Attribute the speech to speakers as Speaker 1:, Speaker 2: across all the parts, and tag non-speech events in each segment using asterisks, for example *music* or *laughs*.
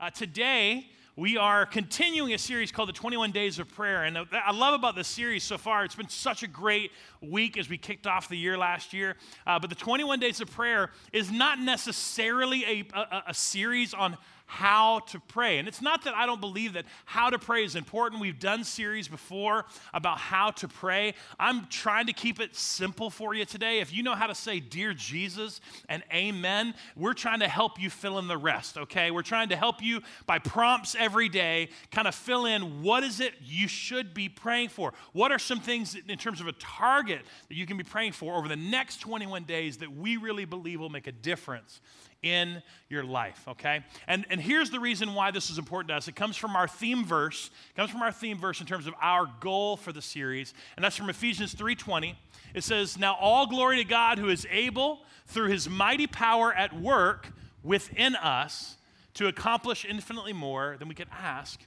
Speaker 1: Uh, today, we are continuing a series called the 21 Days of Prayer. And I love about this series so far, it's been such a great week as we kicked off the year last year. Uh, but the 21 Days of Prayer is not necessarily a, a, a series on how to pray. And it's not that I don't believe that how to pray is important. We've done series before about how to pray. I'm trying to keep it simple for you today. If you know how to say Dear Jesus and Amen, we're trying to help you fill in the rest, okay? We're trying to help you by prompts every day kind of fill in what is it you should be praying for? What are some things in terms of a target that you can be praying for over the next 21 days that we really believe will make a difference in your life, okay? And, and here's the reason why this is important to us. It comes from our theme verse. It comes from our theme verse in terms of our goal for the series, and that's from Ephesians 3:20. It says, "Now all glory to God who is able through his mighty power at work within us to accomplish infinitely more than we could ask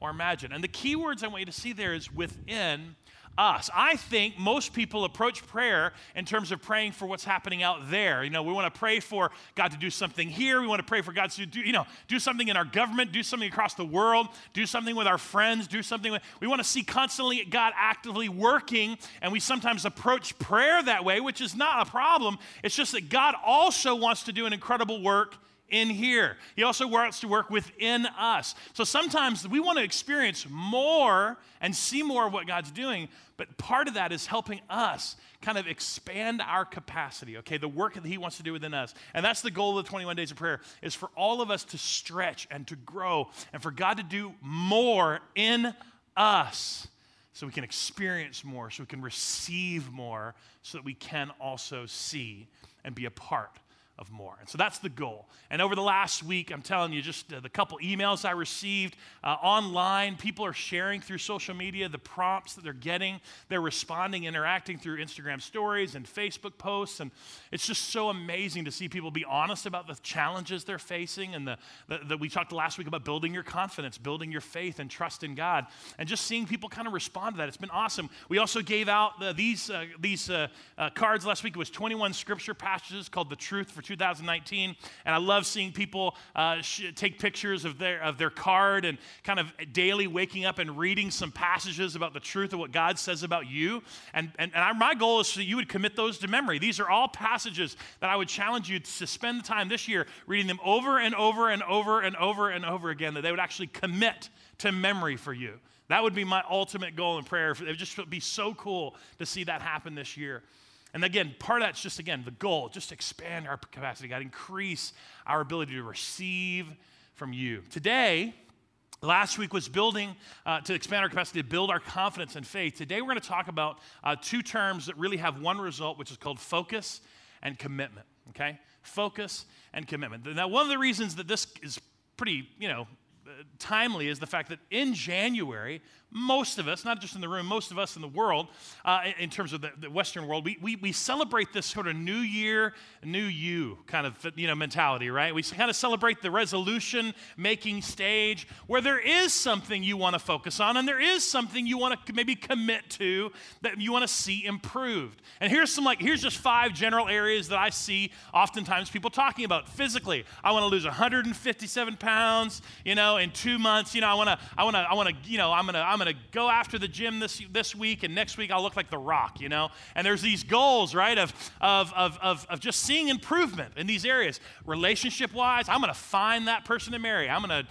Speaker 1: or imagine." And the key words I want you to see there is within us. I think most people approach prayer in terms of praying for what's happening out there. You know, we want to pray for God to do something here. We want to pray for God to do, you know, do something in our government, do something across the world, do something with our friends, do something with, we want to see constantly God actively working. And we sometimes approach prayer that way, which is not a problem. It's just that God also wants to do an incredible work in here. He also wants to work within us. So sometimes we want to experience more and see more of what God's doing, but part of that is helping us kind of expand our capacity, okay? The work that he wants to do within us. And that's the goal of the 21 days of prayer is for all of us to stretch and to grow and for God to do more in us so we can experience more, so we can receive more, so that we can also see and be a part of more. And so that's the goal. And over the last week, I'm telling you, just uh, the couple emails I received uh, online, people are sharing through social media the prompts that they're getting. They're responding, interacting through Instagram stories and Facebook posts. And it's just so amazing to see people be honest about the challenges they're facing. And the, the, the we talked last week about building your confidence, building your faith and trust in God. And just seeing people kind of respond to that. It's been awesome. We also gave out the, these, uh, these uh, uh, cards last week. It was 21 scripture passages called The Truth for 2019. And I love seeing people uh, sh- take pictures of their, of their card and kind of daily waking up and reading some passages about the truth of what God says about you. And, and, and I, my goal is that you would commit those to memory. These are all passages that I would challenge you to spend the time this year reading them over and over and over and over and over again, that they would actually commit to memory for you. That would be my ultimate goal in prayer. It would just be so cool to see that happen this year. And again, part of that's just, again, the goal, just expand our capacity, God, increase our ability to receive from you. Today, Last week was building uh, to expand our capacity to build our confidence and faith. Today we're going to talk about uh, two terms that really have one result, which is called focus and commitment. Okay? Focus and commitment. Now, one of the reasons that this is pretty, you know, timely is the fact that in January, most of us, not just in the room, most of us in the world, uh, in terms of the, the, Western world, we, we, we celebrate this sort of new year, new you kind of you know, mentality, right? We kind of celebrate the resolution making stage where there is something you want to focus on and there is something you want to maybe commit to that you want to see improved. And here's some like, here's just five general areas that I see oftentimes people talking about. Physically, I want to lose 157 pounds, you know, in two months. You know, I want to, I want to, I want to, you know, I'm going to, I'm going to go after the gym this, this week, and next week I'll look like The Rock, you know? And there's these goals, right, of, of, of, of, of just seeing improvement in these areas. Relationship wise, I'm going to find that person to marry. I'm going to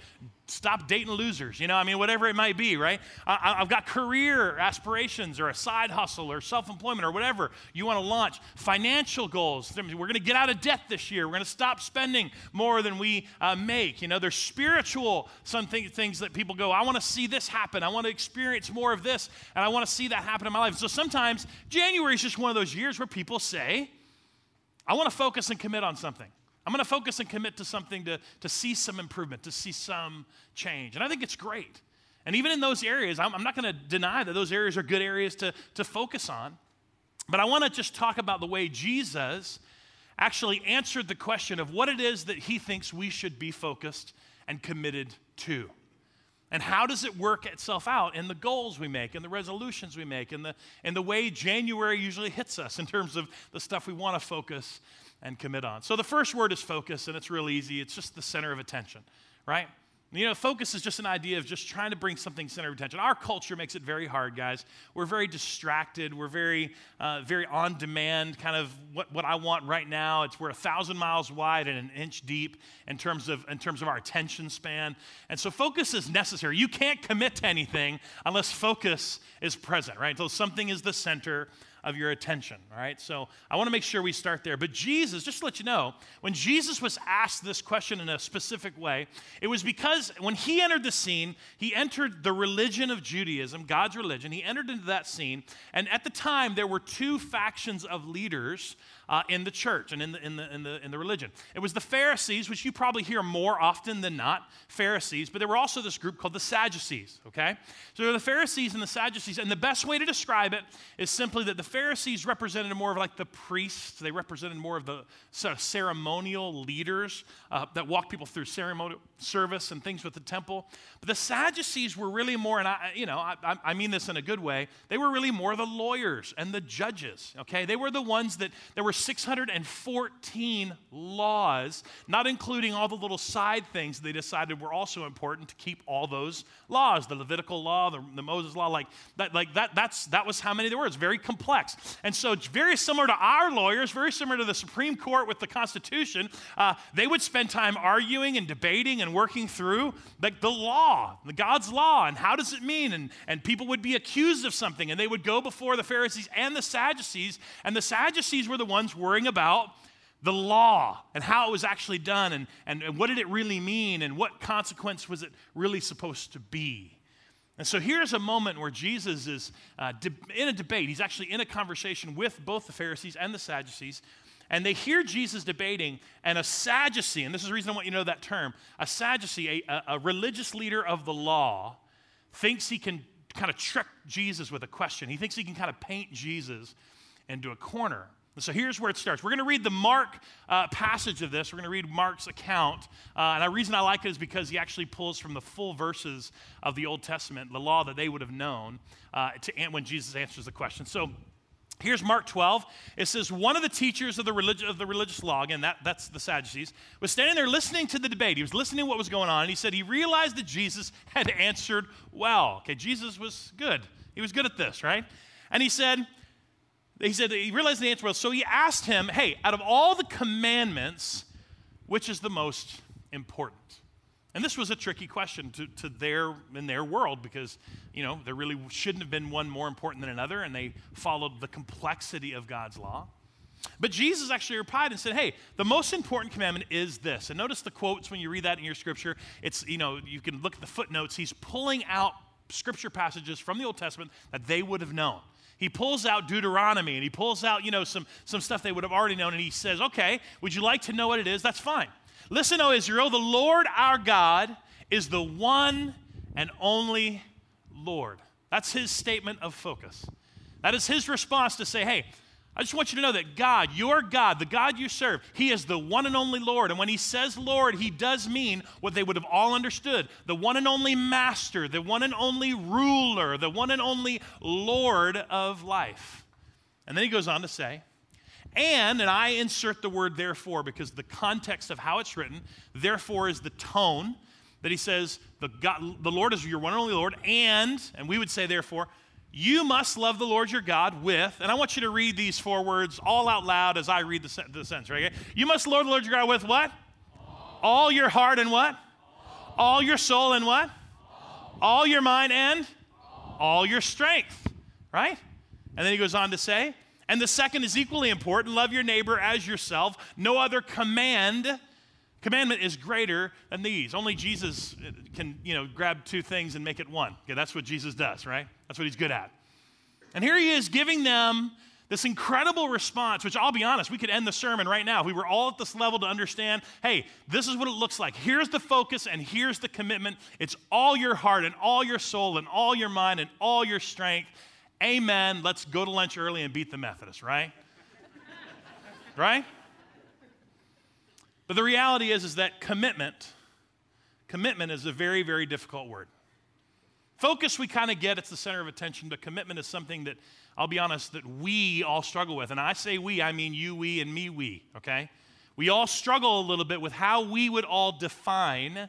Speaker 1: stop dating losers, you know, I mean, whatever it might be, right? I, have got career aspirations or a side hustle or self employment or whatever you want to launch. Financial goals. We're going to get out of debt this year. We're going to stop spending more than we uh, make. You know, there's spiritual some th- things that people go, I want to see this happen. I want to experience more of this, and I want to see that happen in my life. So sometimes January is just one of those years where people say, I want to focus and commit on something. I'm going to focus and commit to something to, to see some improvement, to see some change. And I think it's great. And even in those areas, I'm, I'm not going to deny that those areas are good areas to, to focus on. But I want to just talk about the way Jesus actually answered the question of what it is that he thinks we should be focused and committed to. And how does it work itself out in the goals we make, in the resolutions we make, in the, in the way January usually hits us in terms of the stuff we want to focus and commit on. So the first word is focus, and it's real easy. It's just the center of attention, right? You know, focus is just an idea of just trying to bring something center of attention. Our culture makes it very hard, guys. We're very distracted. We're very, uh, very on demand, kind of what, what I want right now. It's we're a thousand miles wide and an inch deep in terms of in terms of our attention span. And so focus is necessary. You can't commit to anything unless focus is present, right? So something is the center of your attention, all right? So I want to make sure we start there. But Jesus, just to let you know, when Jesus was asked this question in a specific way, it was because when he entered the scene, he entered the religion of Judaism, God's religion. He entered into that scene. And at the time, there were two factions of leaders uh, in the church and in the, in, the, in, the, in the religion. It was the Pharisees, which you probably hear more often than not, Pharisees, but there were also this group called the Sadducees, okay? So there were the Pharisees and the Sadducees, and the best way to describe it is simply that the Pharisees represented more of like the priests, they represented more of the sort of ceremonial leaders uh, that walked people through ceremonial service and things with the temple. But the Sadducees were really more, and I, you know, I, I mean this in a good way, they were really more the lawyers and the judges, okay? They were the ones that, there were 614 laws, not including all the little side things they decided were also important to keep all those laws. The Levitical law, the, the Moses law, like that, like that, that's, that was how many there were. It's very complex. And so it's very similar to our lawyers, very similar to the Supreme Court with the Constitution. Uh, they would spend time arguing and debating and working through like the law, the God's law, and how does it mean? And, and people would be accused of something, and they would go before the Pharisees and the Sadducees, and the Sadducees were the ones worrying about the law and how it was actually done and, and, and what did it really mean and what consequence was it really supposed to be. And so here's a moment where Jesus is uh, de- in a debate. He's actually in a conversation with both the Pharisees and the Sadducees. And they hear Jesus debating, and a Sadducee, and this is the reason I want you to know that term a Sadducee, a, a religious leader of the law, thinks he can kind of trick Jesus with a question. He thinks he can kind of paint Jesus into a corner. So here's where it starts. We're going to read the Mark uh, passage of this. We're going to read Mark's account. Uh, and the reason I like it is because he actually pulls from the full verses of the Old Testament, the law that they would have known uh, to, when Jesus answers the question. So here's Mark 12. It says, One of the teachers of the, religi- of the religious law, again, that, that's the Sadducees, was standing there listening to the debate. He was listening to what was going on. And he said he realized that Jesus had answered well. Okay, Jesus was good. He was good at this, right? And he said, he said he realized the answer was so he asked him, Hey, out of all the commandments, which is the most important? And this was a tricky question to, to their in their world because you know there really shouldn't have been one more important than another, and they followed the complexity of God's law. But Jesus actually replied and said, Hey, the most important commandment is this. And notice the quotes when you read that in your scripture. It's, you know, you can look at the footnotes. He's pulling out scripture passages from the Old Testament that they would have known he pulls out Deuteronomy and he pulls out, you know, some, some stuff they would have already known, and he says, Okay, would you like to know what it is? That's fine. Listen, O Israel, the Lord our God is the one and only Lord. That's his statement of focus. That is his response to say, Hey, I just want you to know that God, your God, the God you serve, He is the one and only Lord. And when He says Lord, He does mean what they would have all understood the one and only Master, the one and only ruler, the one and only Lord of life. And then He goes on to say, and, and I insert the word therefore because the context of how it's written, therefore is the tone that He says, the, God, the Lord is your one and only Lord, and, and we would say therefore, you must love the Lord your God with, and I want you to read these four words all out loud as I read the, the sentence, right? You must love the Lord your God with what? All, all your heart and what? All, all your soul and what? All, all your mind and all your strength, right? And then he goes on to say, and the second is equally important love your neighbor as yourself. No other command Commandment is greater than these. Only Jesus can, you know, grab two things and make it one. Okay, that's what Jesus does, right? That's what he's good at. And here he is giving them this incredible response, which I'll be honest, we could end the sermon right now. If we were all at this level to understand, hey, this is what it looks like. Here's the focus and here's the commitment. It's all your heart and all your soul and all your mind and all your strength. Amen. Let's go to lunch early and beat the Methodists, right? *laughs* right? But the reality is, is that commitment, commitment is a very, very difficult word. Focus, we kind of get, it's the center of attention, but commitment is something that, I'll be honest, that we all struggle with. And I say we, I mean you, we, and me, we, okay? We all struggle a little bit with how we would all define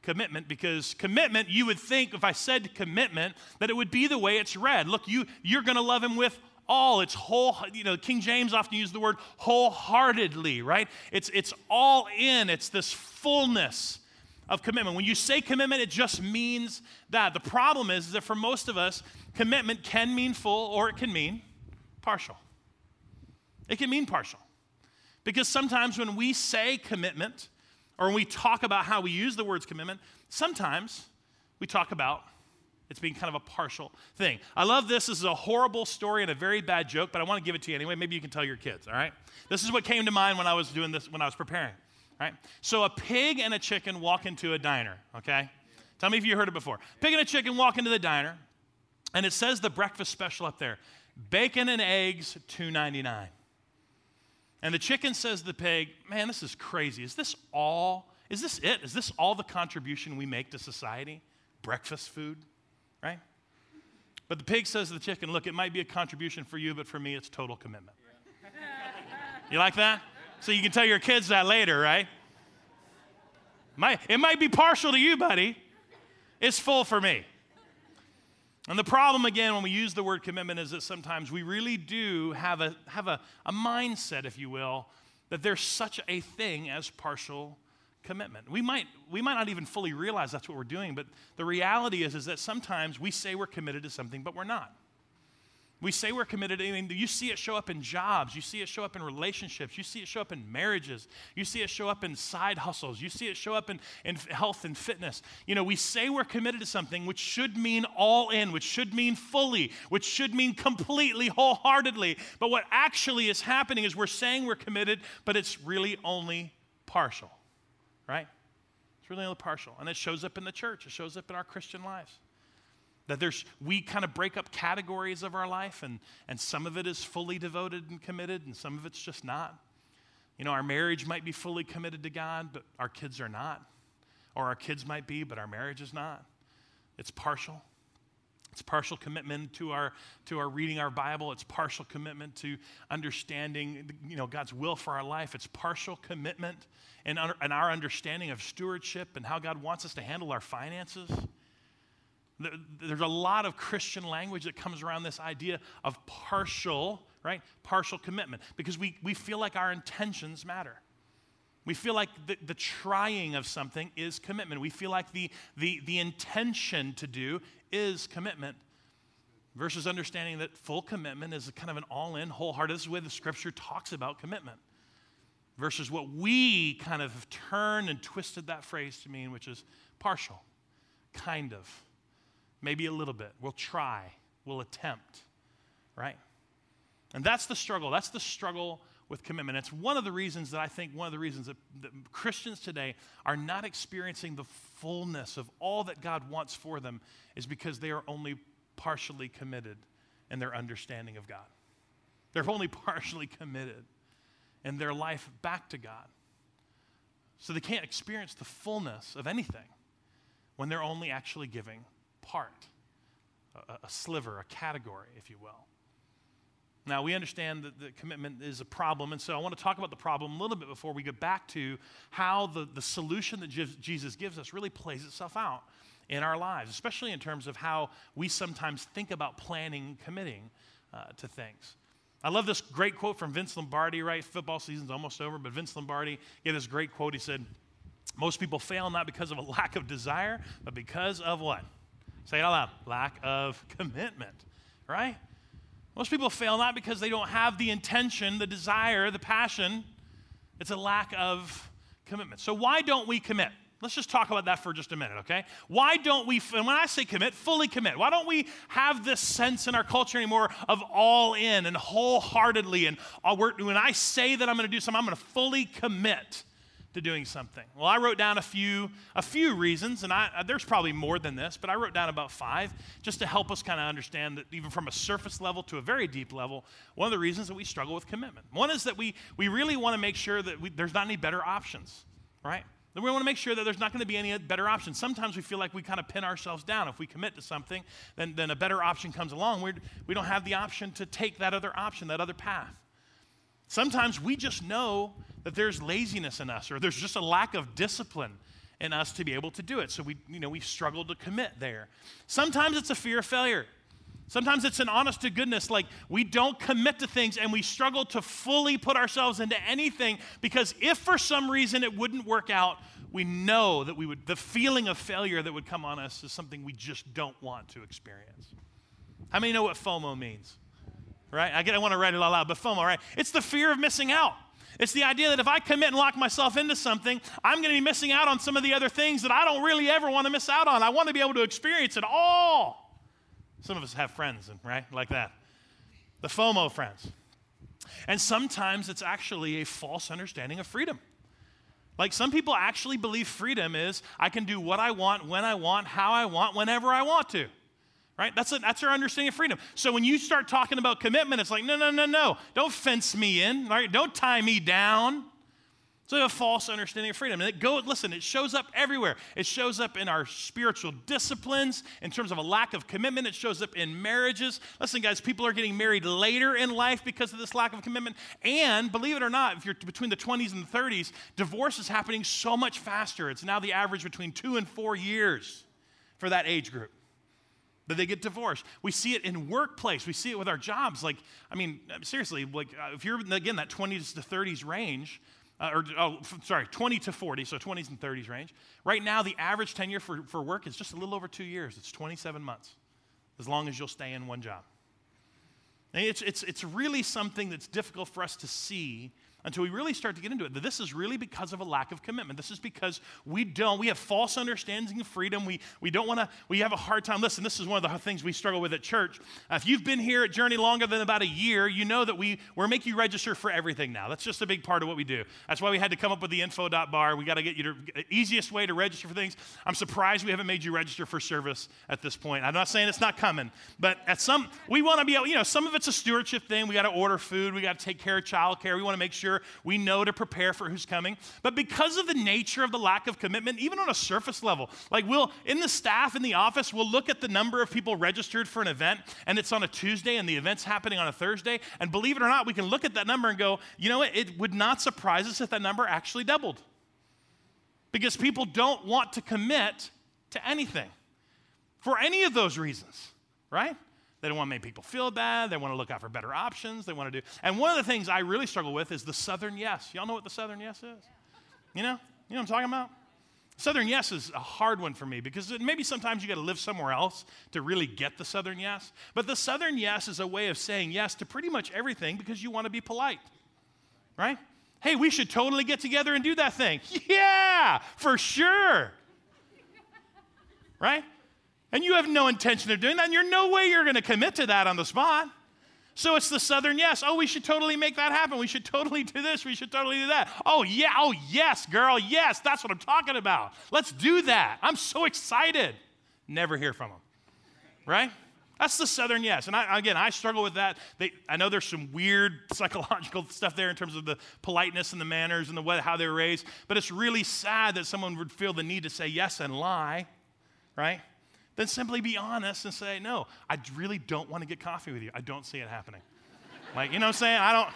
Speaker 1: commitment because commitment, you would think if I said commitment, that it would be the way it's read. Look, you, you're going to love him with all. It's whole, you know, King James often used the word wholeheartedly, right? It's, it's all in, it's this fullness of commitment. When you say commitment, it just means that. The problem is, is that for most of us, commitment can mean full or it can mean partial. It can mean partial. Because sometimes when we say commitment, or when we talk about how we use the words commitment, sometimes we talk about it's being kind of a partial thing. I love this. This is a horrible story and a very bad joke, but I want to give it to you anyway. Maybe you can tell your kids, all right? This is what came to mind when I was doing this, when I was preparing, right? So a pig and a chicken walk into a diner, okay? Tell me if you heard it before. Pig and a chicken walk into the diner, and it says the breakfast special up there bacon and eggs, $2.99. And the chicken says to the pig, Man, this is crazy. Is this all? Is this it? Is this all the contribution we make to society? Breakfast food? But the pig says to the chicken, Look, it might be a contribution for you, but for me, it's total commitment. *laughs* you like that? So you can tell your kids that later, right? Might, it might be partial to you, buddy. It's full for me. And the problem, again, when we use the word commitment is that sometimes we really do have a, have a, a mindset, if you will, that there's such a thing as partial commitment. We might, we might not even fully realize that's what we're doing, but the reality is, is that sometimes we say we're committed to something, but we're not. We say we're committed. Mean, you see it show up in jobs. You see it show up in relationships. You see it show up in marriages. You see it show up in side hustles. You see it show up in, in health and fitness. You know, we say we're committed to something which should mean all in, which should mean fully, which should mean completely, wholeheartedly. But what actually is happening is we're saying we're committed, but it's really only partial, right? It's really only partial. And it shows up in the church, it shows up in our Christian lives. That there's, we kind of break up categories of our life, and, and some of it is fully devoted and committed, and some of it's just not. You know, our marriage might be fully committed to God, but our kids are not. Or our kids might be, but our marriage is not. It's partial. It's partial commitment to our, to our reading our Bible. It's partial commitment to understanding you know, God's will for our life. It's partial commitment and, and our understanding of stewardship and how God wants us to handle our finances. There's a lot of Christian language that comes around this idea of partial, right? Partial commitment because we, we feel like our intentions matter. We feel like the, the trying of something is commitment. We feel like the, the, the intention to do is commitment versus understanding that full commitment is kind of an all in, wholehearted. This is way the scripture talks about commitment versus what we kind of have turned and twisted that phrase to mean, which is partial, kind of maybe a little bit. We'll try, we'll attempt, right? And that's the struggle. That's the struggle with commitment. It's one of the reasons that I think one of the reasons that, that, Christians today are not experiencing the fullness of all that God wants for them is because they are only partially committed in their understanding of God. They're only *laughs* partially committed in their life back to God. So they can't experience the fullness of anything when they're only actually giving part, a, a sliver, a category, if you will. Now, we understand that the commitment is a problem, and so I want to talk about the problem a little bit before we get back to how the, the solution that Jesus gives us really plays itself out in our lives, especially in terms of how we sometimes think about planning, and committing uh, to things. I love this great quote from Vince Lombardi, right? Football season's almost over, but Vince Lombardi gave this great quote. He said, Most people fail not because of a *laughs* lack of desire, but because of what? Say it out loud lack of commitment, right? Most people fail not because they don't have the intention, the desire, the passion. It's a lack of commitment. So, why don't we commit? Let's just talk about that for just a minute, okay? Why don't we, and when I say commit, fully commit, why don't we have this sense in our culture anymore of all in and wholeheartedly? And uh, when I say that I'm going to do something, I'm going to fully commit to doing something? Well, I wrote down a few, a few reasons, and I, uh, there's probably more than this, but I wrote down about five just to help us kind of understand that even from a surface level to a very deep level, one of the reasons that we struggle with commitment. One is that we, we really want to make sure that we, there's not any better options, right? Then we want to make sure that there's not going to be any better options. Sometimes we feel like we kind of pin ourselves down. If we commit to something, then, then a better option comes along. We're, we don't have the option to take that other option, that other path. Sometimes we just know that there's laziness in us or there's just a lack of discipline in us to be able to do it. So we, you know, we struggle to commit there. Sometimes it's a fear of failure. Sometimes it's an honest to goodness, like we don't commit to things and we struggle to fully put ourselves into anything because if for some reason it wouldn't work out, we know that we would, the feeling of failure that would come on us is something we just don't want to experience. How many know what FOMO means? Right? I, get, I want to write it all out, but FOMO, right? It's the fear of missing out. It's the idea that if I commit and lock myself into something, I'm going to be missing out on some of the other things that I don't really ever want to miss out on. I want to be able to experience it all. Some of us have friends, right? Like that. The FOMO friends. And sometimes it's actually a false understanding of freedom. Like some people actually believe freedom is I can do what I want, when I want, how I want, whenever I want to right? That's, a, that's our understanding of freedom. So when you start talking about commitment, it's like, no, no, no, no. Don't fence me in, right? Don't tie me down. So a false understanding of freedom. And it go, listen, it shows up everywhere. It shows up in our spiritual disciplines in terms of a lack of commitment. It shows up in marriages. Listen, guys, people are getting married later in life because of this lack of commitment. And believe it or not, if you're between the 20s and the 30s, divorce is happening so much faster. It's now the average between two and four years for that age group that they get divorced. We see it in workplace. We see it with our jobs. Like, I mean, seriously, like uh, if you're again that 20s to 30s range, uh, or oh, sorry, 20 to 40, so 20s and 30s range. Right now, the average tenure for, for work is just a little over two years. It's 27 months, as long as you'll stay in one job. And it's, it's, it's really something that's difficult for us to see until we really start to get into it. This is really because of a lack of commitment. This is because we don't, we have false understandings of freedom. We, we don't want to, we have a hard time. Listen, this is one of the things we struggle with at church. Uh, if you've been here at Journey longer than about a year, you know that we, we're making you register for everything now. That's just a big part of what we do. That's why we had to come up with the info bar. We got to get you to, easiest way to register for things. I'm surprised we haven't made you register for service at this point. I'm not saying it's not coming, but at some, we want to be able, you know, some of it's a stewardship thing. We got to order food. We got to take care of childcare. We want to make sure we know to prepare for who's coming. But because of the nature of the lack of commitment, even on a surface level, like we'll, in the staff in the office, we'll look at the number of people registered for an event and it's on a Tuesday and the event's happening on a Thursday. And believe it or not, we can look at that number and go, you know what? It would not surprise us if that number actually doubled. Because people don't want to commit to anything for any of those reasons, right? They don't want to make people feel bad. They want to look out for better options. They want to do. And one of the things I really struggle with is the Southern yes. Y'all know what the Southern yes is? You know? You know what I'm talking about? Southern yes is a hard one for me because maybe sometimes you got to live somewhere else to really get the Southern yes. But the Southern yes is a way of saying yes to pretty much everything because you want to be polite, right? Hey, we should totally get together and do that thing. *laughs* Yeah, for sure. right? And you have no intention of doing that, and you're no way you're going to commit to that on the spot. So it's the southern yes. Oh, we should totally make that happen. We should totally do this. We should totally do that. Oh, yeah. Oh, yes, girl. Yes, that's what I'm talking about. Let's do that. I'm so excited. Never hear from them. Right? That's the southern yes. And I, again, I struggle with that. They, I know there's some weird *laughs* psychological stuff there in terms of the politeness and the manners and the way, how they're raised. But it's really sad that someone would feel the need to say yes and lie. Right? Then simply be honest and say, no, I really don't want to get coffee with you. I don't see it happening. like, you know what I'm saying? I don't.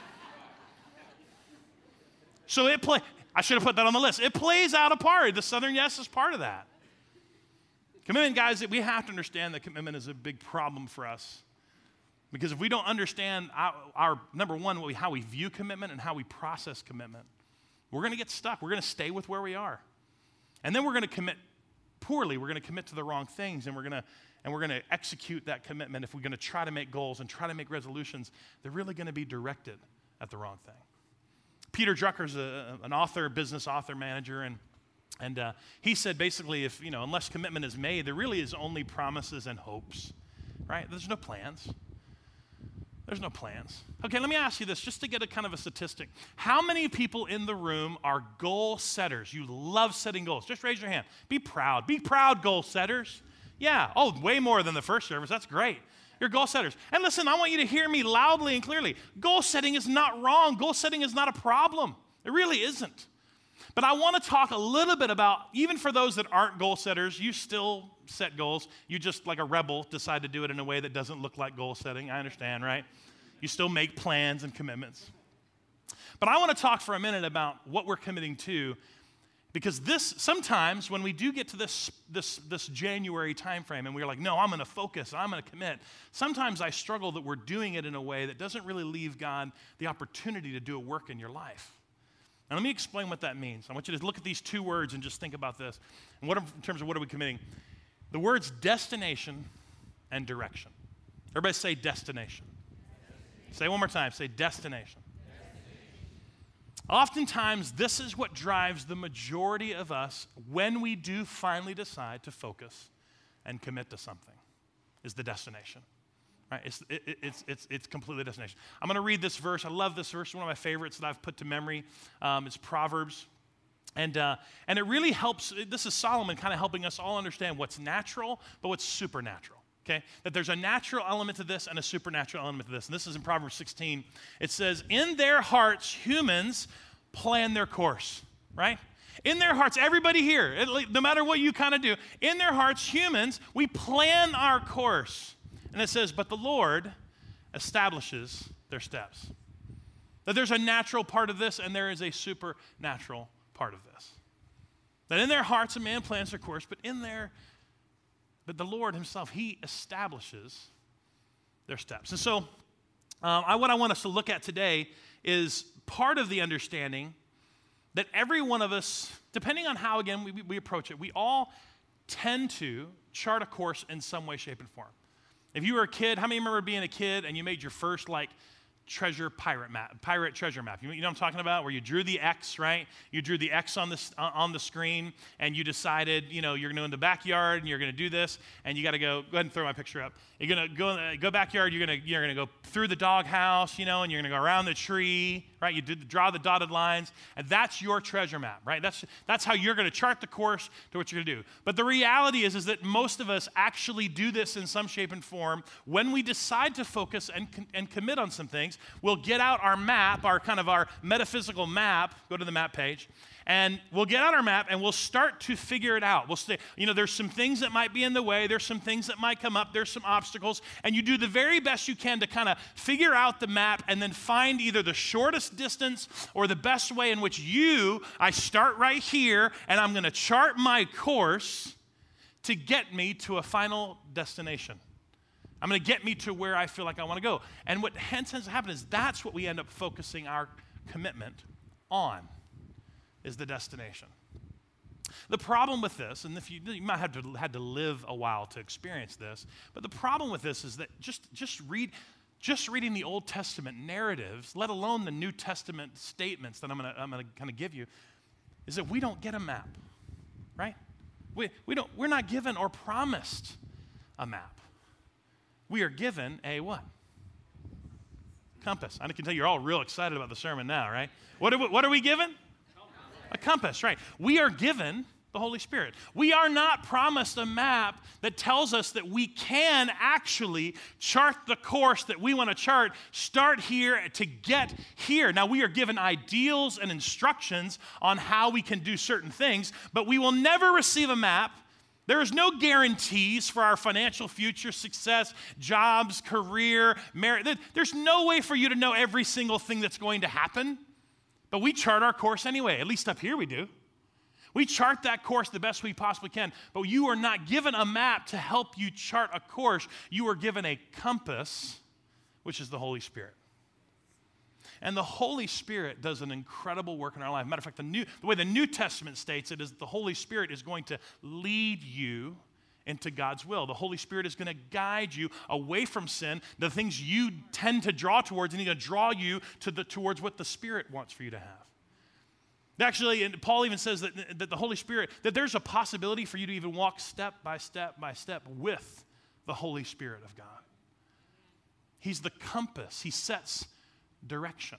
Speaker 1: So it play. I should have put that on the list. It plays out a part. The Southern yes is part of that. Commitment, guys, we have to understand that commitment is a big problem for us. Because if we don't understand our, our number one, how we view commitment and how we process commitment, we're going to get stuck. We're going to stay with where we are. And then we're going to commit poorly, we're going to commit to the wrong things and we're going to and we're going to execute that commitment if we're going to try to make goals and try to make resolutions, they're really going to be directed at the wrong thing. Peter Drucker's a, an author, business author, manager, and and uh, he said basically, if you know, unless commitment is made, there really is only promises and hopes, right? There's no plans. There's no plans. Okay, let me ask you this just to get a kind of a statistic. How many people in the room are goal setters? You love setting goals. Just raise your hand. Be proud. Be proud, goal setters. Yeah. Oh, way more than the first service. That's great. You're goal setters. And listen, I want you to hear me loudly and clearly. Goal setting is not wrong, goal setting is not a problem. It really isn't. But I want to talk a little bit about, even for those that aren't goal setters, you still set goals. You just, like a rebel, decide to do it in a way that doesn't look like goal setting. I understand, right? You still make plans and commitments. But I want to talk for a minute about what we're committing to Because this sometimes when we do get to this this this January timeframe and we're like, no, I'm gonna focus, I'm gonna commit, sometimes I struggle that we're doing it in a way that doesn't really leave God the opportunity to do a work in your life. And let me explain what that means. I want you to look at these two words and just think about this. And what in terms of what are we committing? The words destination and direction. Everybody say destination. Say one more time. Say destination. Oftentimes, this is what drives the majority of us when we do finally decide to focus and commit to something, is the destination. Right? It's, it, it's, it's, it's completely destination. I'm going to read this verse. I love this verse. One of my favorites that I've put to memory. Um, it's Proverbs. And, uh, and it really helps. This is Solomon kind of helping us all understand what's natural, but what's supernatural okay? That there's a natural element to this and a supernatural element to this. And this is in Proverbs 16. It says, In their hearts, humans plan their course, right? In their hearts, everybody here, no matter what you kind of do, in their hearts, humans, we plan our course. And it says, But the Lord establishes their steps. That there's a natural part of this and there is a supernatural part of this. That in their hearts, a man plans their course, but in their but the Lord Himself, He establishes their steps. And so, um, I, what I want us to look at today is part of the understanding that every one of us, depending on how, again, we, we approach it, we all tend to chart a course in some way, shape, and form. If you were a kid, how many remember being a kid and you made your first like treasure pirate map, pirate treasure map. You, know what I'm talking about? Where you drew the X, right? You drew the X on the, uh, on the screen and you decided, you know, you're going to go in the backyard and you're going to do this and you got to go, go ahead and throw my picture up. You're going to go, uh, go backyard, you're going to, you're going to go through the doghouse, you know, and you're going to go around the tree, right? You did, draw the dotted lines and that's your treasure map, right? That's, that's how you're going to chart the course to what you're going to do. But the reality is, is that most of us actually do this in some shape and form when we decide to focus and, and commit on some things we'll get out our map, our kind of our metaphysical map, go to the map page, and we'll get out our map and we'll start to figure it out. We'll say, you know, there's some things that might be in the way, there's some things that might come up, there's some obstacles, and you do the very best you can to kind of figure out the map and then find either the shortest distance or the best way in which you, I start right here and I'm going to chart my course to get me to a final destination. I'm going to get me to where I feel like I want to go. And what hence to happen is that's what we end up focusing our commitment on is the destination. The problem with this, and if you, you might have to had to live a while to experience this, but the problem with this is that just just read just reading the Old Testament narratives, let alone the New Testament statements that I'm going to I'm going to kind of give you, is that we don't get a map, right? We, we don't, we're not given or promised a map we are given a what? Compass. I can tell you're all real excited about the sermon now, right? What are we, what are we given? A compass, right. We are given the Holy Spirit. We are not promised a map that tells us that we can actually chart the course that we want to chart, start here to get here. Now, we are given ideals and instructions on how we can do certain things, but we will never receive a map there is no guarantees for our financial future, success, jobs, career, marriage. There's no way for you to know every single thing that's going to happen. But we chart our course anyway. At least up here we do. We chart that course the best we possibly can. But you are not given a map to help you chart a course. You are given a compass, which is the Holy Spirit. And the Holy Spirit does an incredible work in our life. Matter of fact, the, new, the way the New Testament states it is the Holy Spirit is going to lead you into God's will. The Holy Spirit is going to guide you away from sin, the things you tend to draw towards, and He's going to draw you to the, towards what the Spirit wants for you to have. Actually, and Paul even says that, that the Holy Spirit, that there's a possibility for you to even walk step by step by step with the Holy Spirit of God. He's the compass. He sets direction.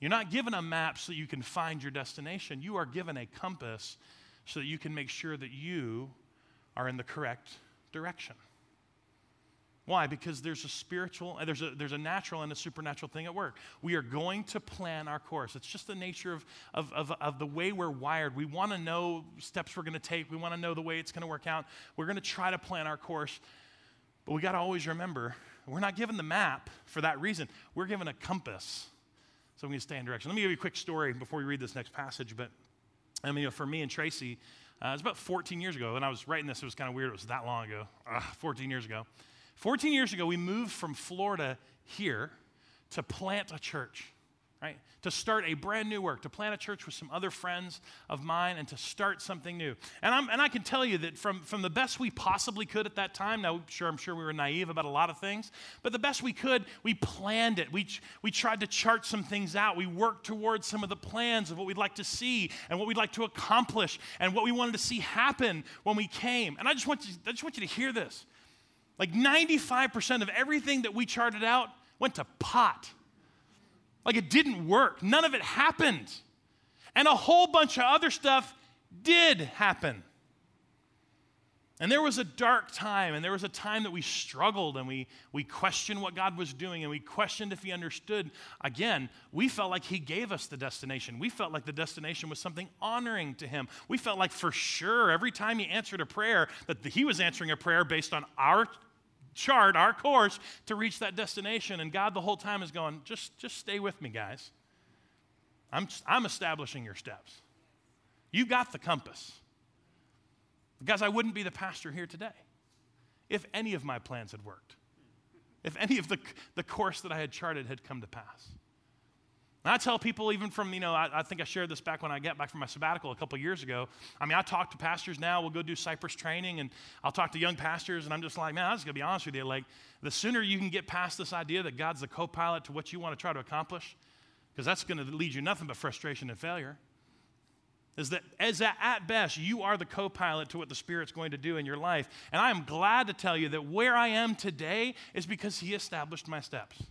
Speaker 1: You're not given a map so you can find your destination. You are given a compass so that you can make sure that you are in the correct direction. Why? Because there's a spiritual, uh, there's a, there's a natural and a supernatural thing at work. We are going to plan our course. It's just the nature of, of, of, of the way we're wired. We want to know steps we're going to take, we want to know the way it's going to work out. We're going to try to plan our course. But we got to always remember we're not given the map for that reason. We're given a compass so we can stay in direction. Let me give you a quick story before we read this next passage. But I mean, you know, for me and Tracy, uh, it was about 14 years ago. When I was writing this, it was kind of weird. It was that long ago, uh, 14 years ago. 14 years ago, we moved from Florida here to plant a church right? To start a brand new work, to plant a church with some other friends of mine and to start something new. And, I'm, and I can tell you that from, from the best we possibly could at that time, now sure, I'm sure we were naive about a lot of things, but the best we could, we planned it. We, we tried to chart some things out. We worked towards some of the plans of what we'd like to see and what we'd like to accomplish and what we wanted to see happen when we came. And I just want you, I just want you to hear this. Like 95% of everything that we charted out went to pot. Like it didn't work. None of it happened. And a whole bunch of other stuff did happen. And there was a dark time, and there was a time that we struggled and we, we questioned what God was doing and we questioned if He understood. Again, we felt like He gave us the destination. We felt like the destination was something honoring to Him. We felt like for sure every time He answered a prayer, that He was answering a prayer based on our chart, our course to reach that destination. And God the whole time is going, just, just stay with me, guys. I'm, I'm establishing your steps. You got the compass. Guys, I wouldn't be the pastor here today if any of my plans had worked, if any of the, the course that I had charted had come to pass. And I tell people, even from, you know, I, I, think I shared this back when I got back from my sabbatical a couple years ago. I mean, I talk to pastors now. We'll go do Cypress training, and I'll talk to young pastors, and I'm just like, man, I'm just going to be honest with you. Like, the sooner you can get past this idea that God's the co pilot to what you want to try to accomplish, because that's going to lead you nothing but frustration and failure, is that as a, at best, you are the co pilot to what the Spirit's going to do in your life. And I am glad to tell you that where I am today is because He established my steps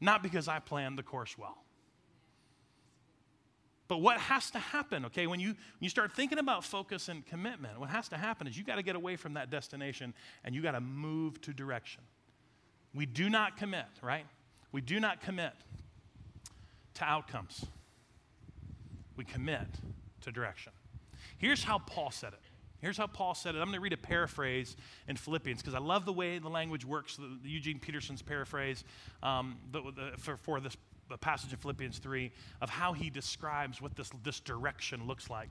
Speaker 1: not because I planned the course well. But what has to happen, okay, when you, when you start thinking about focus and commitment, what has to happen is you got to get away from that destination and you got to move to direction. We do not commit, right? We do not commit to outcomes. We commit to direction. Here's how Paul said it Here's how Paul said it. I'm going to read a paraphrase in Philippians because I love the way the language works, the, the Eugene Peterson's paraphrase um, the, the, for, for this passage in Philippians 3 of how he describes what this, this direction looks like.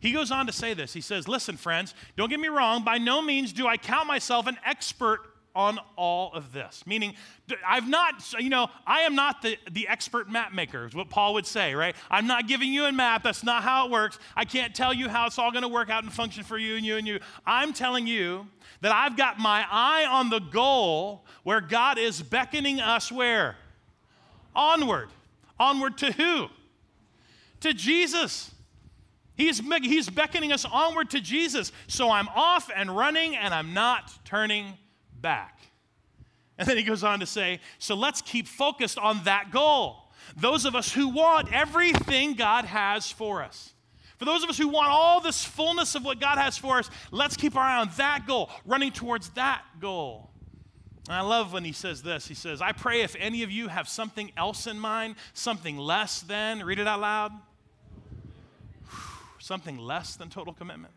Speaker 1: He goes on to say this. He says, Listen, friends, don't get me wrong. By no means do I count myself an expert on all of this. Meaning, I've not, you know, I am not the, the expert map maker, is what Paul would say, right? I'm not giving you a map. That's not how it works. I can't tell you how it's all going to work out and function for you and you and you. I'm telling you that I've got my eye on the goal where God is beckoning us where? Onward. Onward to who? To Jesus. He's, he's beckoning us onward to Jesus. So I'm off and running and I'm not turning back. And then he goes on to say, so let's keep focused on that goal. Those of us who want everything God has for us. For those of us who want all this fullness of what God has for us, let's keep our eye on that goal, running towards that goal. And I love when he says this. He says, I pray if any of you have something else in mind, something less than, read it out loud, something less than total commitment,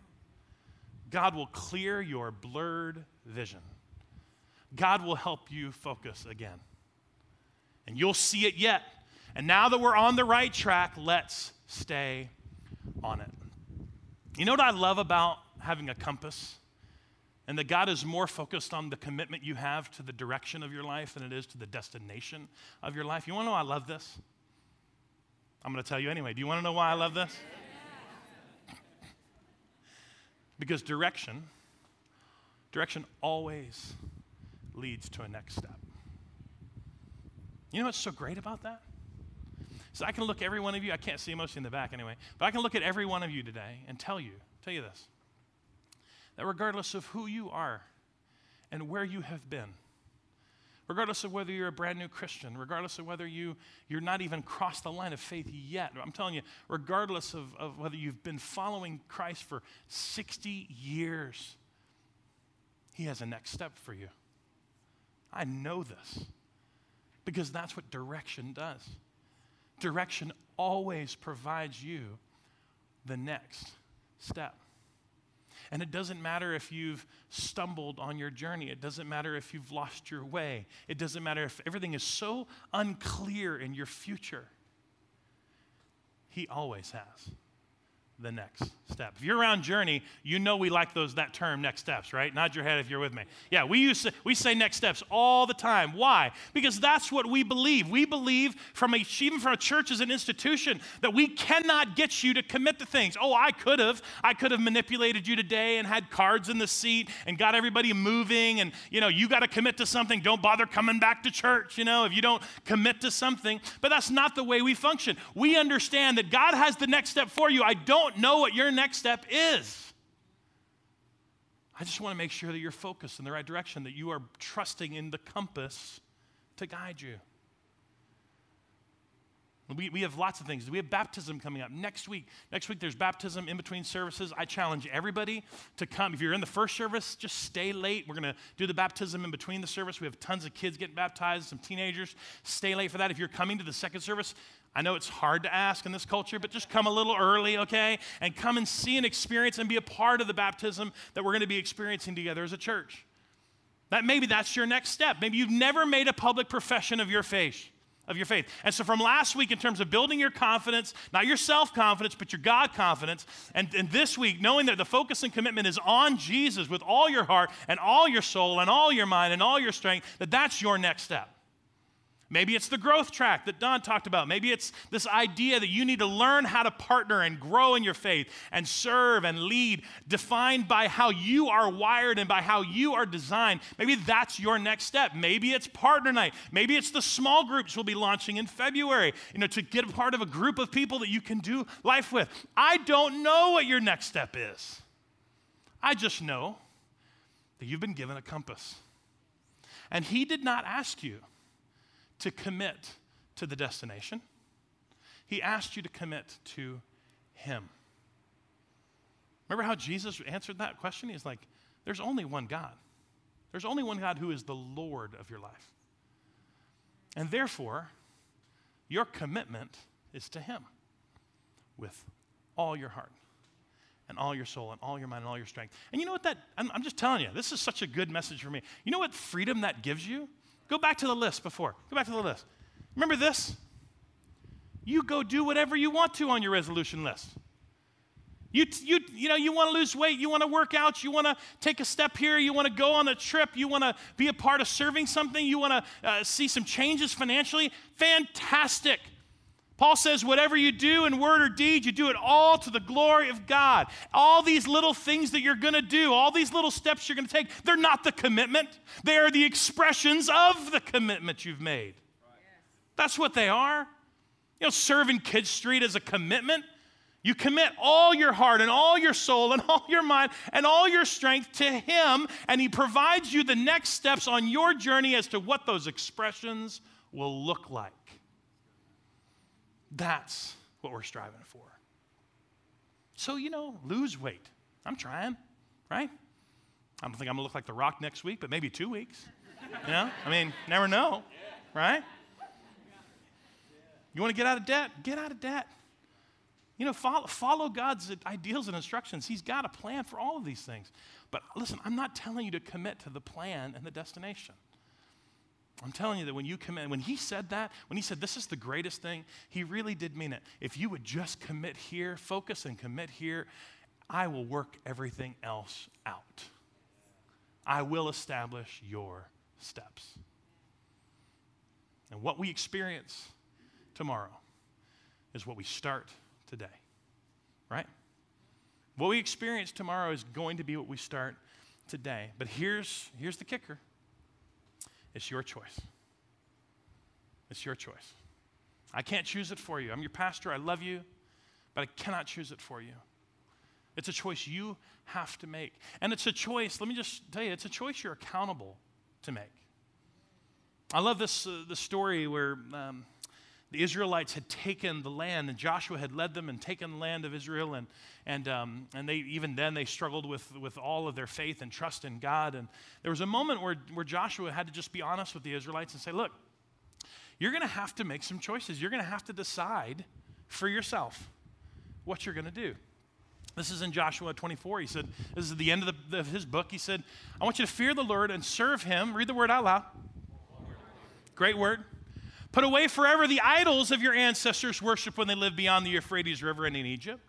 Speaker 1: God will clear your blurred vision. God will help you focus again. And you'll see it yet. And now that we're on the right track, let's stay on it. You know what I love about having a compass? And that God is more focused on the commitment you have to the direction of your life than it is to the destination of your life. You want to know I love this? I'm to tell you anyway. Do you want to know why I love this? because direction, direction always leads to a next step. You know what's so great about that? So I can look every one of you, I can't see most in the back anyway, but I can look at every one of you today and tell you, tell you this, that regardless of who you are and where you have been, regardless of whether you're a brand new Christian, regardless of whether you, you're not even crossed the line of faith yet, I'm telling you, regardless of, of whether you've been following Christ for 60 years, He has a next step for you. I know this because that's what direction does. Direction always provides you the next step. And it doesn't matter if you've stumbled on your journey. It doesn't matter if you've lost your way. It doesn't matter if everything is so unclear in your future. He always has the next step. If you're around Journey, you know we like those that term next steps, right? Nod your head if you're with me. Yeah, we use we say next steps all the time. Why? Because that's what we believe. We believe from a, even from a church as an institution that we cannot get you to commit to things. Oh, I could have. I could have manipulated you today and had cards in the seat and got everybody moving and you know, you got to commit to something. Don't bother coming back to church, you know, if you don't commit to something. But that's not the way we function. We understand that God has the next step for you. I don't don't know what your next step is. I just want to make sure that you're focused in the right direction, that you are trusting in the compass to guide you. We, we have lots of things. We have baptism coming up next week. Next week, there's baptism in between services. I challenge everybody to come. If you're in the first service, just stay late. We're going to do the baptism in between the service. We have tons of kids getting baptized, some teenagers. Stay late for that. If you're coming to the second service, I know it's hard to ask in this culture, but just come a little early, okay? And come and see and experience and be a part of the baptism that we're going to be experiencing together as a church. That maybe that's your next step. Maybe you've never made a public profession of your faith, of your faith. And so from last week in terms of building your confidence, not your self-confidence, but your God confidence, and, and this week knowing that the focus and commitment is on Jesus with all your heart and all your soul and all your mind and all your strength, that that's your next step. Maybe it's the growth track that Don talked about. Maybe it's this idea that you need to learn how to partner and grow in your faith and serve and lead, defined by how you are wired and by how you are designed. Maybe that's your next step. Maybe it's partner night. Maybe it's the small groups we'll be launching in February, you know, to get a part of a group of people that you can do life with. I don't know what your next step is. I just know that you've been given a compass. And he did not ask you to commit to the destination. He asked you to commit to Him. Remember how Jesus answered that question? He's like, There's only one God. There's only one God who is the Lord of your life. And therefore, your commitment is to Him with all your heart and all your soul and all your mind and all your strength. And you know what that, I'm, I'm just telling you, this is such a good message for me. You know what freedom that gives you? Go back to the list before. Go back to the list. Remember this? You go do whatever you want to on your resolution list. You, you, you know, you want to lose weight, you want to work out, you want to take a step here, you want to go on a trip, you want to be a part of serving something, you want to uh, see some changes financially. Fantastic. Paul says, whatever you do in word or deed, you do it all to the glory of God. All these little things that you're going to do, all these little steps you're going to take, they're not the commitment. They are the expressions of the commitment you've made. That's what they are. You know, serving Kids Street is a commitment. You commit all your heart and all your soul and *laughs* all your mind and all your strength to Him, and He provides you the next steps on your journey as to what those expressions will look like. That's what we're striving for. So, you know, lose weight. I'm trying, right? I don't think I'm gonna look like The Rock next week, but maybe two weeks. You know? I mean, never know, right? You wanna get out of debt? Get out of debt. You know, follow, follow God's ideals and instructions. He's got a plan for all of these things. But listen, I'm not telling you to commit to the plan and the destination. I'm telling you that when you commit, when he said that, when he said this is the greatest thing, he really did mean it. If you would just commit here, focus and commit here, I will work everything else out. I will establish your steps. And what we experience tomorrow is what we start today, right? What we experience tomorrow is going to be what we start today. But here's, here's the kicker it's your choice. It's your choice. I can't choose it for you. I'm your pastor. I love you, but I cannot choose it for you. It's a choice you have to make. And it's a choice, let me just tell you, it's a choice you're accountable to make. I love this uh, the story where um, the Israelites had taken the land, and Joshua had led them and taken the land of Israel, and, and, um, and they, even then they struggled with, with all of their faith and trust in God. And there was a moment where, where Joshua had to just be honest with the Israelites and say, Look, you're going to have to make some choices. You're going to have to decide for yourself what you're going to do. This is in Joshua 24. He said, This is the end of, the, of his book. He said, I want you to fear the Lord and serve him. Read the word out loud. Great word. Put away forever the idols of your ancestors worship when they lived beyond the Euphrates River and in Egypt.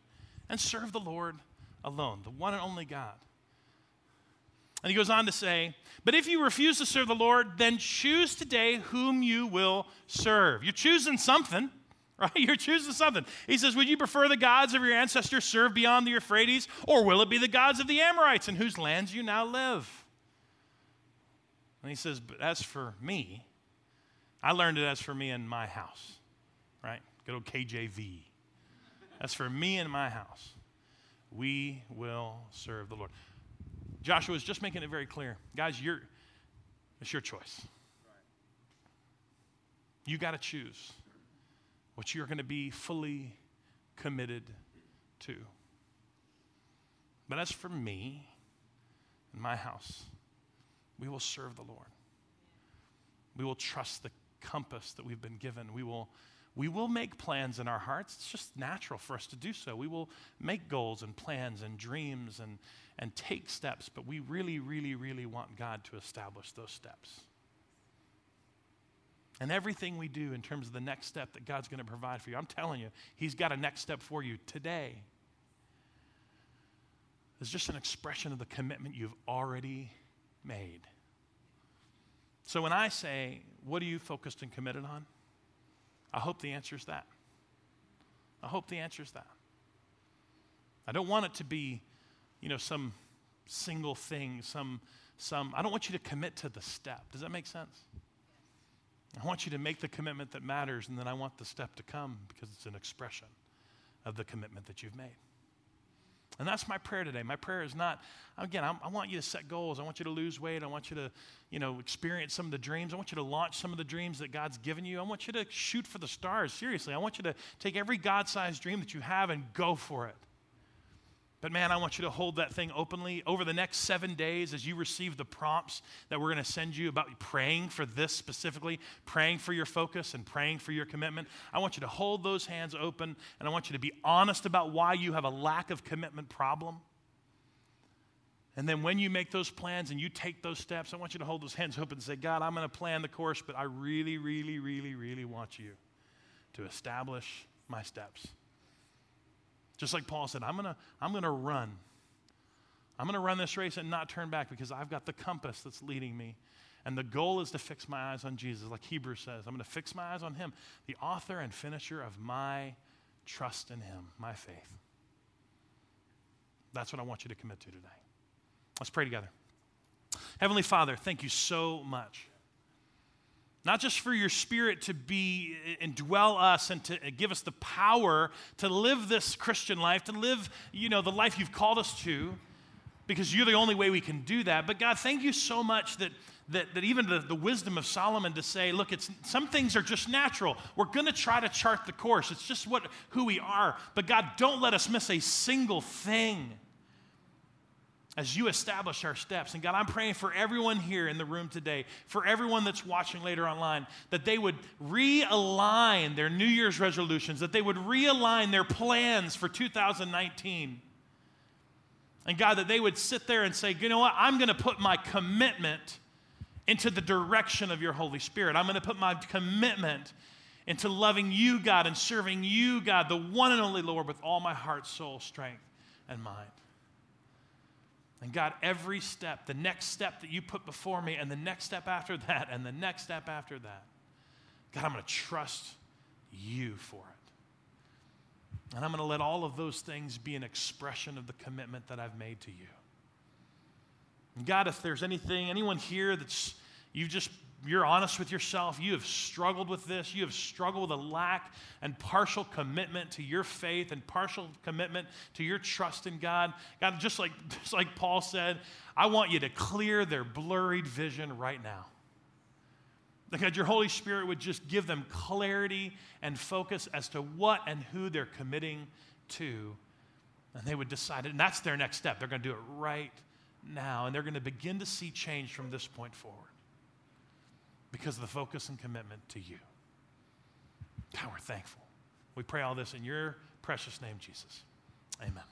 Speaker 1: and serve the Lord alone, the one and only God. And he goes on to say, But if you refuse to serve the Lord, then choose today whom you will serve. You're choosing something, *laughs* right? You're choosing something. He says, Would you prefer the gods of your ancestors served beyond the Euphrates, or will it be the gods of the Amorites in whose lands you now live? And he says, But as for me, I learned it as for me and my house, right? Good old KJV. As for me and my house, we will serve the Lord. Joshua is just making it very clear. Guys, you're, it's your choice. You got to choose what you're going to be fully committed to. But as for me and my house, we will serve the Lord. We will trust the compass that we've been given. We will, we will make plans in our hearts. It's just natural for us to do so. We will make goals and plans and dreams and, and take steps, but we really, really, really want God to establish those steps. And everything we do in terms of the next step that God's going to provide for you, I'm telling you, He's got a next step for you today. It's just an expression of the commitment you've already made. So when I say, What are you focused and committed on? I hope the answer is that. I hope the answer is that. I don't want it to be you know, some single thing, some, some, I don't want you to commit to the step. Does that make sense? I want you to make the commitment that matters, and then I want the step to come because it's an expression of the commitment that you've made. And that's my prayer today. My prayer is not, again, I'm, i want you to set goals. I want you to lose weight. I want you to, you know, experience some of the dreams. I want you to launch some of the dreams that God's given you. I want you to shoot for the stars. Seriously, I want you to take every God sized dream that you have and go for it. But man, I want you to hold that thing openly over the next seven days as you receive the prompts that we're going to send you about praying for this specifically, praying for your focus and praying for your commitment. I want you to hold those hands open and I want you to be honest about why you have a lack of commitment problem. And then when you make those plans and you take those steps, I want you to hold those hands open and say, God, I'm going to plan the course, but I really, really, really, really want you to establish my steps. Just like Paul said, I'm going to I'm going to run. I'm going to run this race and not turn back because I've got the compass that's leading me. And the goal is to fix my eyes on Jesus, like Hebrews says. I'm going to fix my eyes on Him, the author and finisher of my trust in Him, my faith. That's what I want you to commit to today. Let's pray together. Heavenly Father, thank you so much not just for your spirit to be eh, and dwell us and to eh, give us the power to live this Christian life, to live, you know, the life you've called us to, because you're the only way we can do that. But God, thank you so much that that, that even the, the wisdom of Solomon to say, look, it's some things are just natural. We're gonna try to chart the course. It's just what who we are. But God, don't let us miss a single thing as you establish our steps. And God, I'm praying for everyone here in the room today, for everyone that's watching later online, that they would realign their New Year's resolutions, that they would realign their plans for 2019. And God, that they would sit there and say, you know what, I'm going to put my commitment into the direction of your Holy Spirit. I'm going to put my commitment into loving you, God, and serving you, God, the one and only Lord, with all my heart, soul, strength, and mind. And God, every step, the next step that you put before me, and the next step after *laughs* that, and the next step after that, God, I'm going to trust you for it. And I'm going to let all of those things be an expression of the commitment that I've made to you. And God, if there's anything, anyone here that's you've just you're honest with yourself, you have struggled with this, you have struggled with a lack and partial commitment to your faith and partial commitment to your trust in God. God, just like, *laughs* just like Paul said, I want you to clear their blurred vision right now. God, your Holy Spirit would just give them clarity and focus as to what and who they're committing to. And they would decide, it. and that's their next step. They're going to do it right now, and they're going to begin to see change from this point forward because of the focus and commitment to you. God, we're thankful. We pray all this in your precious name, Jesus. Amen.